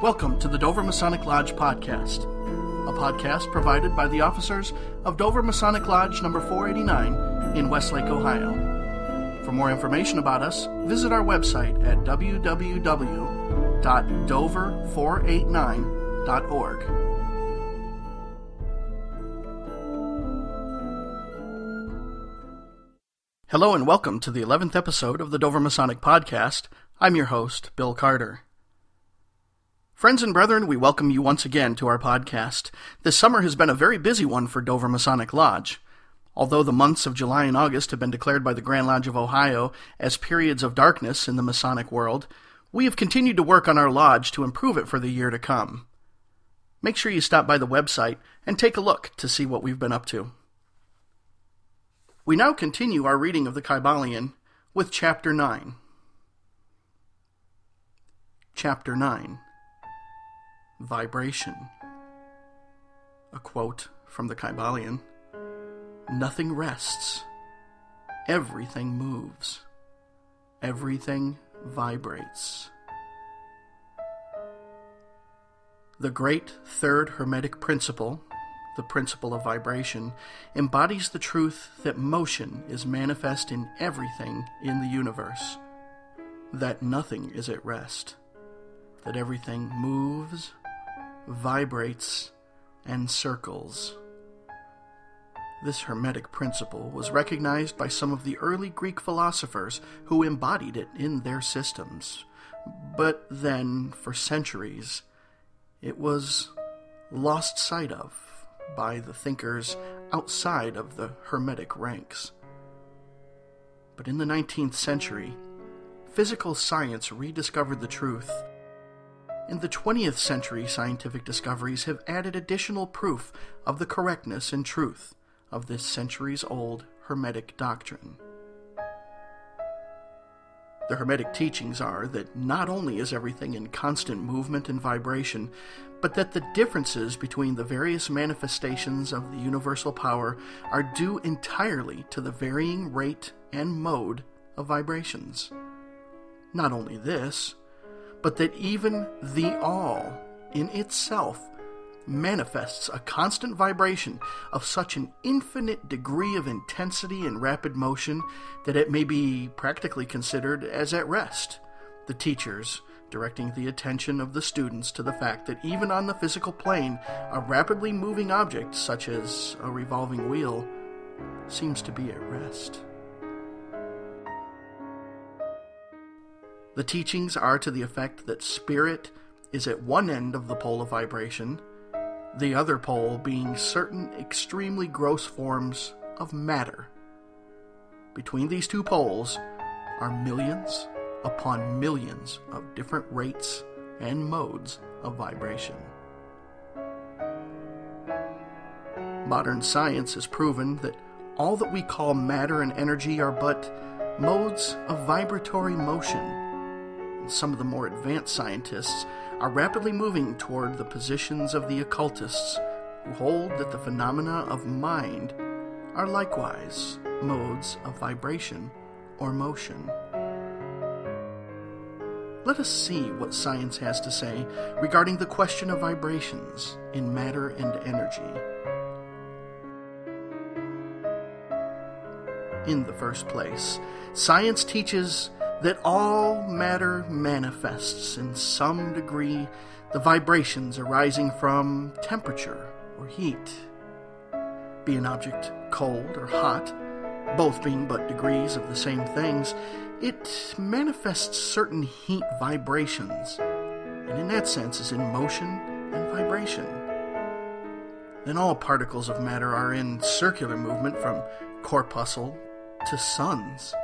Welcome to the Dover Masonic Lodge podcast, a podcast provided by the officers of Dover Masonic Lodge number 489 in Westlake, Ohio. For more information about us, visit our website at www.dover489.org. Hello and welcome to the 11th episode of the Dover Masonic Podcast. I'm your host, Bill Carter. Friends and brethren, we welcome you once again to our podcast. This summer has been a very busy one for Dover Masonic Lodge. Although the months of July and August have been declared by the Grand Lodge of Ohio as periods of darkness in the Masonic world, we have continued to work on our lodge to improve it for the year to come. Make sure you stop by the website and take a look to see what we've been up to. We now continue our reading of the Kybalion with Chapter 9. Chapter 9 Vibration. A quote from the Kybalion Nothing rests, everything moves, everything vibrates. The great third Hermetic principle, the principle of vibration, embodies the truth that motion is manifest in everything in the universe, that nothing is at rest, that everything moves vibrates, and circles. This Hermetic principle was recognized by some of the early Greek philosophers who embodied it in their systems. But then, for centuries, it was lost sight of by the thinkers outside of the Hermetic ranks. But in the 19th century, physical science rediscovered the truth in the 20th century, scientific discoveries have added additional proof of the correctness and truth of this centuries old Hermetic doctrine. The Hermetic teachings are that not only is everything in constant movement and vibration, but that the differences between the various manifestations of the universal power are due entirely to the varying rate and mode of vibrations. Not only this, but that even the all in itself manifests a constant vibration of such an infinite degree of intensity and rapid motion that it may be practically considered as at rest. The teachers directing the attention of the students to the fact that even on the physical plane, a rapidly moving object, such as a revolving wheel, seems to be at rest. The teachings are to the effect that spirit is at one end of the pole of vibration, the other pole being certain extremely gross forms of matter. Between these two poles are millions upon millions of different rates and modes of vibration. Modern science has proven that all that we call matter and energy are but modes of vibratory motion some of the more advanced scientists are rapidly moving toward the positions of the occultists, who hold that the phenomena of mind are likewise modes of vibration or motion. Let us see what science has to say regarding the question of vibrations in matter and energy. In the first place, science teaches that all matter manifests in some degree the vibrations arising from temperature or heat. Be an object cold or hot, both being but degrees of the same things, it manifests certain heat vibrations, and in that sense is in motion and vibration. Then all particles of matter are in circular movement from corpuscle to suns.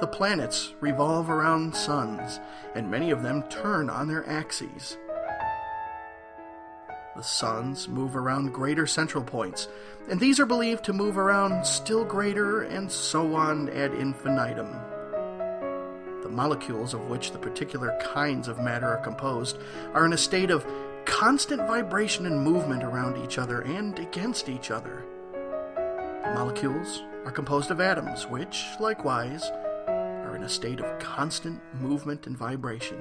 The planets revolve around suns, and many of them turn on their axes. The suns move around greater central points, and these are believed to move around still greater, and so on ad infinitum. The molecules of which the particular kinds of matter are composed are in a state of constant vibration and movement around each other and against each other. The molecules are composed of atoms, which, likewise, in a state of constant movement and vibration.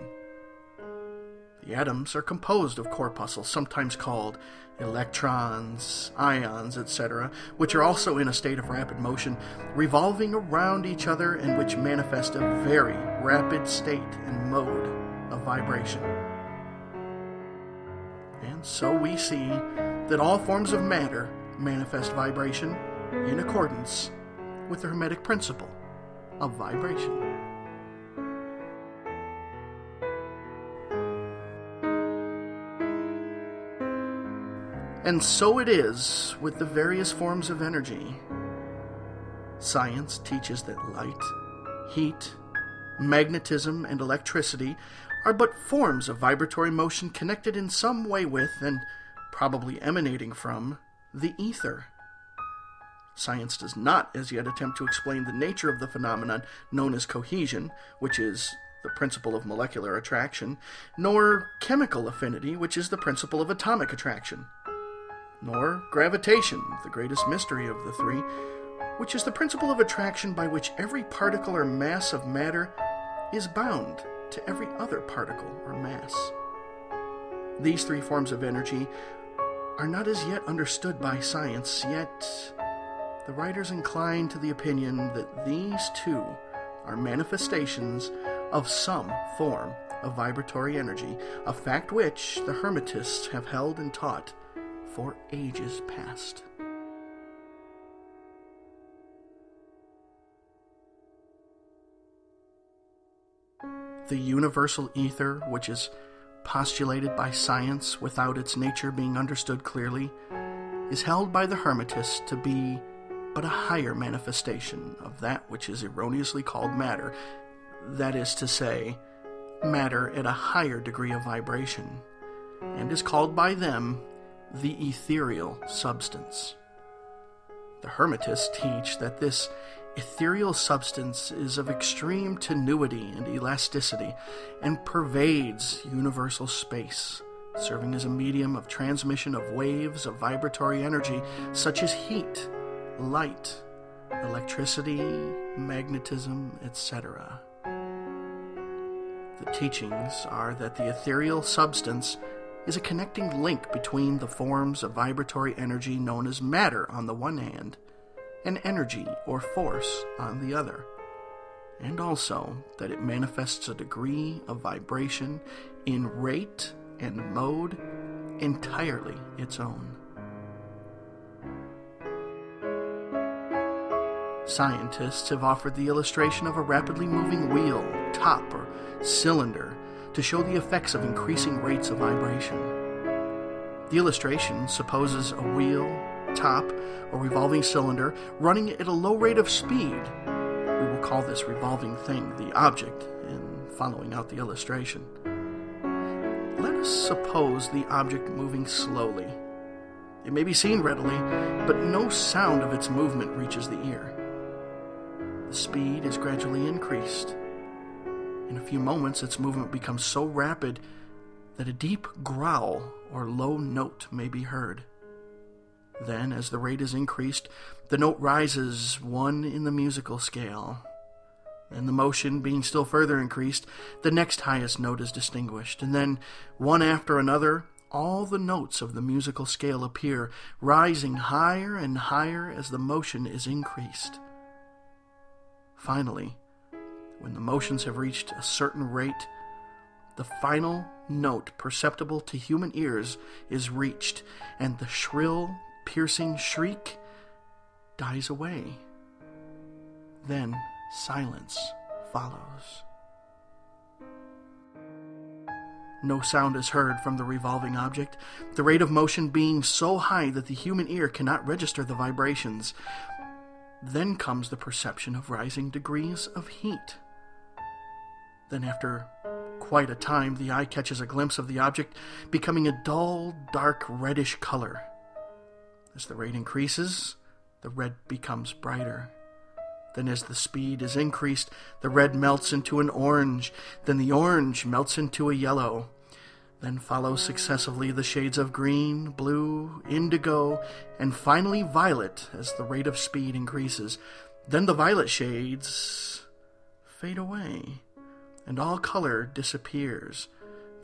The atoms are composed of corpuscles, sometimes called electrons, ions, etc., which are also in a state of rapid motion, revolving around each other and which manifest a very rapid state and mode of vibration. And so we see that all forms of matter manifest vibration in accordance with the Hermetic principle of vibration. And so it is with the various forms of energy. Science teaches that light, heat, magnetism, and electricity are but forms of vibratory motion connected in some way with, and probably emanating from, the ether. Science does not as yet attempt to explain the nature of the phenomenon known as cohesion, which is the principle of molecular attraction, nor chemical affinity, which is the principle of atomic attraction nor gravitation, the greatest mystery of the three, which is the principle of attraction by which every particle or mass of matter is bound to every other particle or mass. These three forms of energy are not as yet understood by science, yet the writers incline to the opinion that these two are manifestations of some form of vibratory energy, a fact which the Hermetists have held and taught for ages past. The universal ether, which is postulated by science without its nature being understood clearly, is held by the Hermetists to be but a higher manifestation of that which is erroneously called matter, that is to say, matter at a higher degree of vibration, and is called by them the ethereal substance. The Hermetists teach that this ethereal substance is of extreme tenuity and elasticity and pervades universal space, serving as a medium of transmission of waves of vibratory energy such as heat, light, electricity, magnetism, etc. The teachings are that the ethereal substance is a connecting link between the forms of vibratory energy known as matter on the one hand and energy or force on the other, and also that it manifests a degree of vibration in rate and mode entirely its own. Scientists have offered the illustration of a rapidly moving wheel, top, or cylinder to show the effects of increasing rates of vibration. The illustration supposes a wheel, top, or revolving cylinder running at a low rate of speed. We will call this revolving thing the object in following out the illustration. Let us suppose the object moving slowly. It may be seen readily, but no sound of its movement reaches the ear. The speed is gradually increased in a few moments, its movement becomes so rapid that a deep growl or low note may be heard. Then, as the rate is increased, the note rises one in the musical scale. And the motion being still further increased, the next highest note is distinguished, and then, one after another, all the notes of the musical scale appear, rising higher and higher as the motion is increased. Finally, when the motions have reached a certain rate, the final note perceptible to human ears is reached, and the shrill, piercing shriek dies away. Then silence follows. No sound is heard from the revolving object, the rate of motion being so high that the human ear cannot register the vibrations. Then comes the perception of rising degrees of heat. Then, after quite a time, the eye catches a glimpse of the object becoming a dull, dark reddish color. As the rate increases, the red becomes brighter. Then, as the speed is increased, the red melts into an orange. Then, the orange melts into a yellow. Then follow successively the shades of green, blue, indigo, and finally violet as the rate of speed increases. Then the violet shades fade away and all color disappears,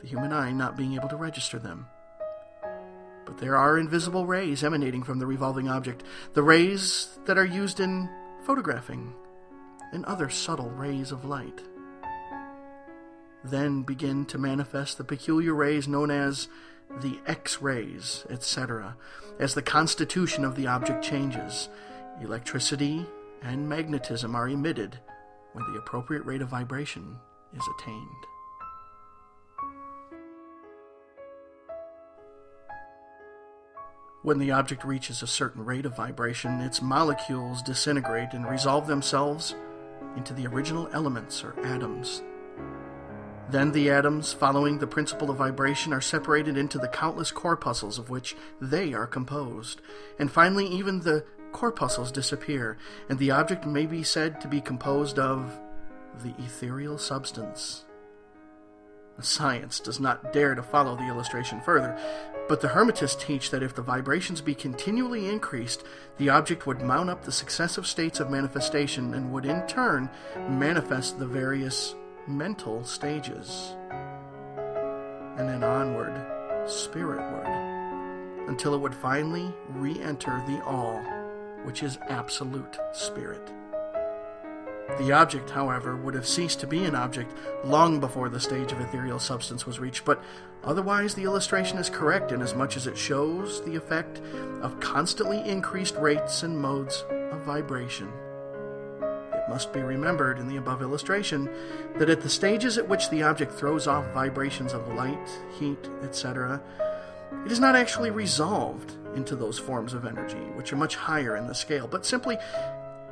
the human eye not being able to register them. But there are invisible rays emanating from the revolving object, the rays that are used in photographing and other subtle rays of light. Then begin to manifest the peculiar rays known as the X rays, etc., as the constitution of the object changes. Electricity and magnetism are emitted when the appropriate rate of vibration is attained. When the object reaches a certain rate of vibration, its molecules disintegrate and resolve themselves into the original elements or atoms. Then the atoms, following the principle of vibration, are separated into the countless corpuscles of which they are composed. And finally, even the corpuscles disappear, and the object may be said to be composed of the ethereal substance. Science does not dare to follow the illustration further, but the Hermetists teach that if the vibrations be continually increased, the object would mount up the successive states of manifestation and would in turn manifest the various mental stages. And then onward, spiritward, until it would finally re enter the All, which is absolute spirit. The object, however, would have ceased to be an object long before the stage of ethereal substance was reached, but otherwise the illustration is correct inasmuch as it shows the effect of constantly increased rates and modes of vibration. It must be remembered in the above illustration that at the stages at which the object throws off vibrations of light, heat, etc., it is not actually resolved into those forms of energy, which are much higher in the scale, but simply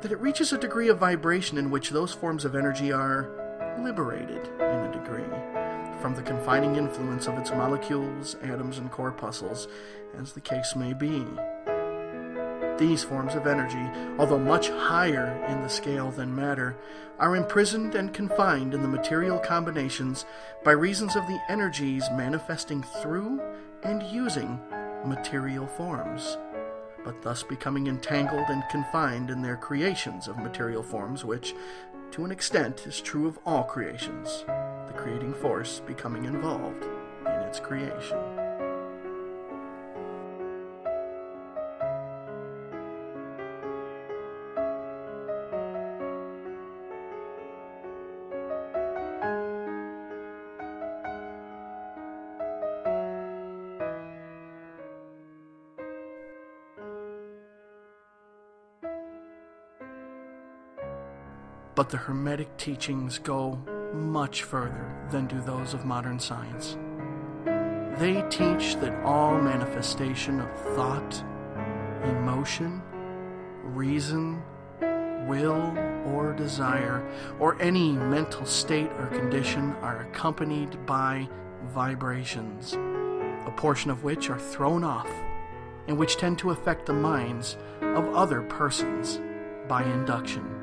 that it reaches a degree of vibration in which those forms of energy are liberated in a degree from the confining influence of its molecules, atoms, and corpuscles, as the case may be. These forms of energy, although much higher in the scale than matter, are imprisoned and confined in the material combinations by reasons of the energies manifesting through and using material forms but thus becoming entangled and confined in their creations of material forms, which, to an extent, is true of all creations, the creating force becoming involved in its creation. But the Hermetic teachings go much further than do those of modern science. They teach that all manifestation of thought, emotion, reason, will, or desire, or any mental state or condition are accompanied by vibrations, a portion of which are thrown off, and which tend to affect the minds of other persons by induction.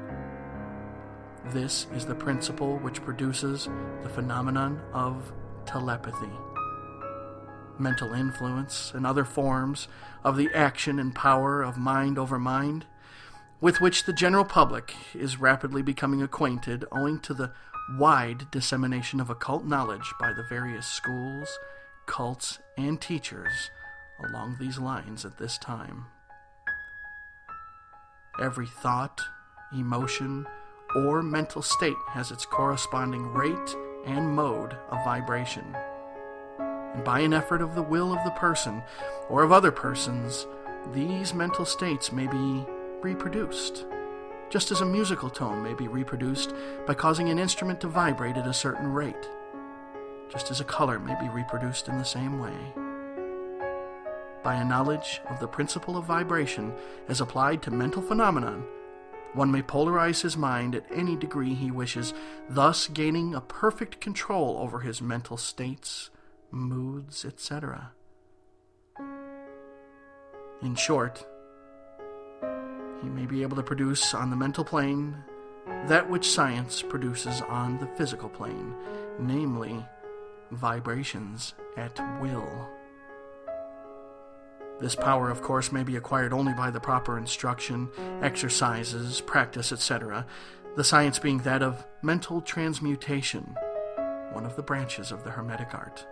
This is the principle which produces the phenomenon of telepathy. Mental influence and other forms of the action and power of mind over mind, with which the general public is rapidly becoming acquainted owing to the wide dissemination of occult knowledge by the various schools, cults, and teachers along these lines at this time. Every thought, emotion, or mental state has its corresponding rate and mode of vibration. And by an effort of the will of the person or of other persons, these mental states may be reproduced, just as a musical tone may be reproduced by causing an instrument to vibrate at a certain rate, just as a color may be reproduced in the same way. By a knowledge of the principle of vibration as applied to mental phenomenon, one may polarize his mind at any degree he wishes, thus gaining a perfect control over his mental states, moods, etc. In short, he may be able to produce on the mental plane that which science produces on the physical plane, namely, vibrations at will. This power, of course, may be acquired only by the proper instruction, exercises, practice, etc., the science being that of mental transmutation, one of the branches of the Hermetic art.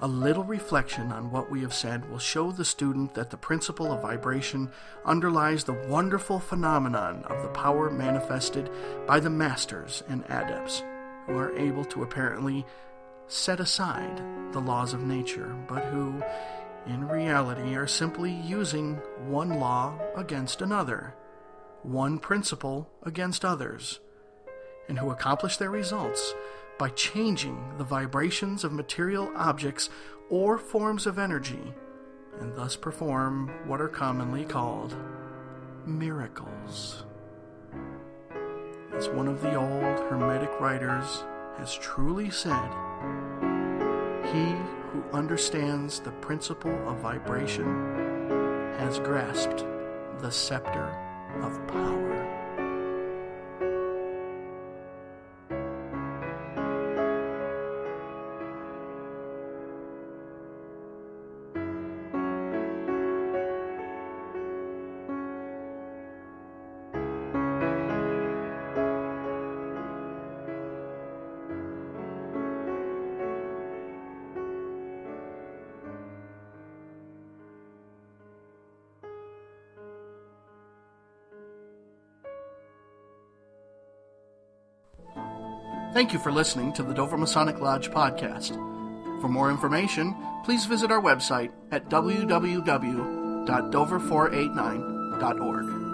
A little reflection on what we have said will show the student that the principle of vibration underlies the wonderful phenomenon of the power manifested by the masters and adepts, who are able to apparently set aside the laws of nature, but who, in reality, are simply using one law against another, one principle against others, and who accomplish their results by changing the vibrations of material objects or forms of energy, and thus perform what are commonly called miracles. As one of the old Hermetic writers has truly said, he who understands the principle of vibration has grasped the scepter of power. Thank you for listening to the Dover Masonic Lodge podcast. For more information, please visit our website at www.dover489.org.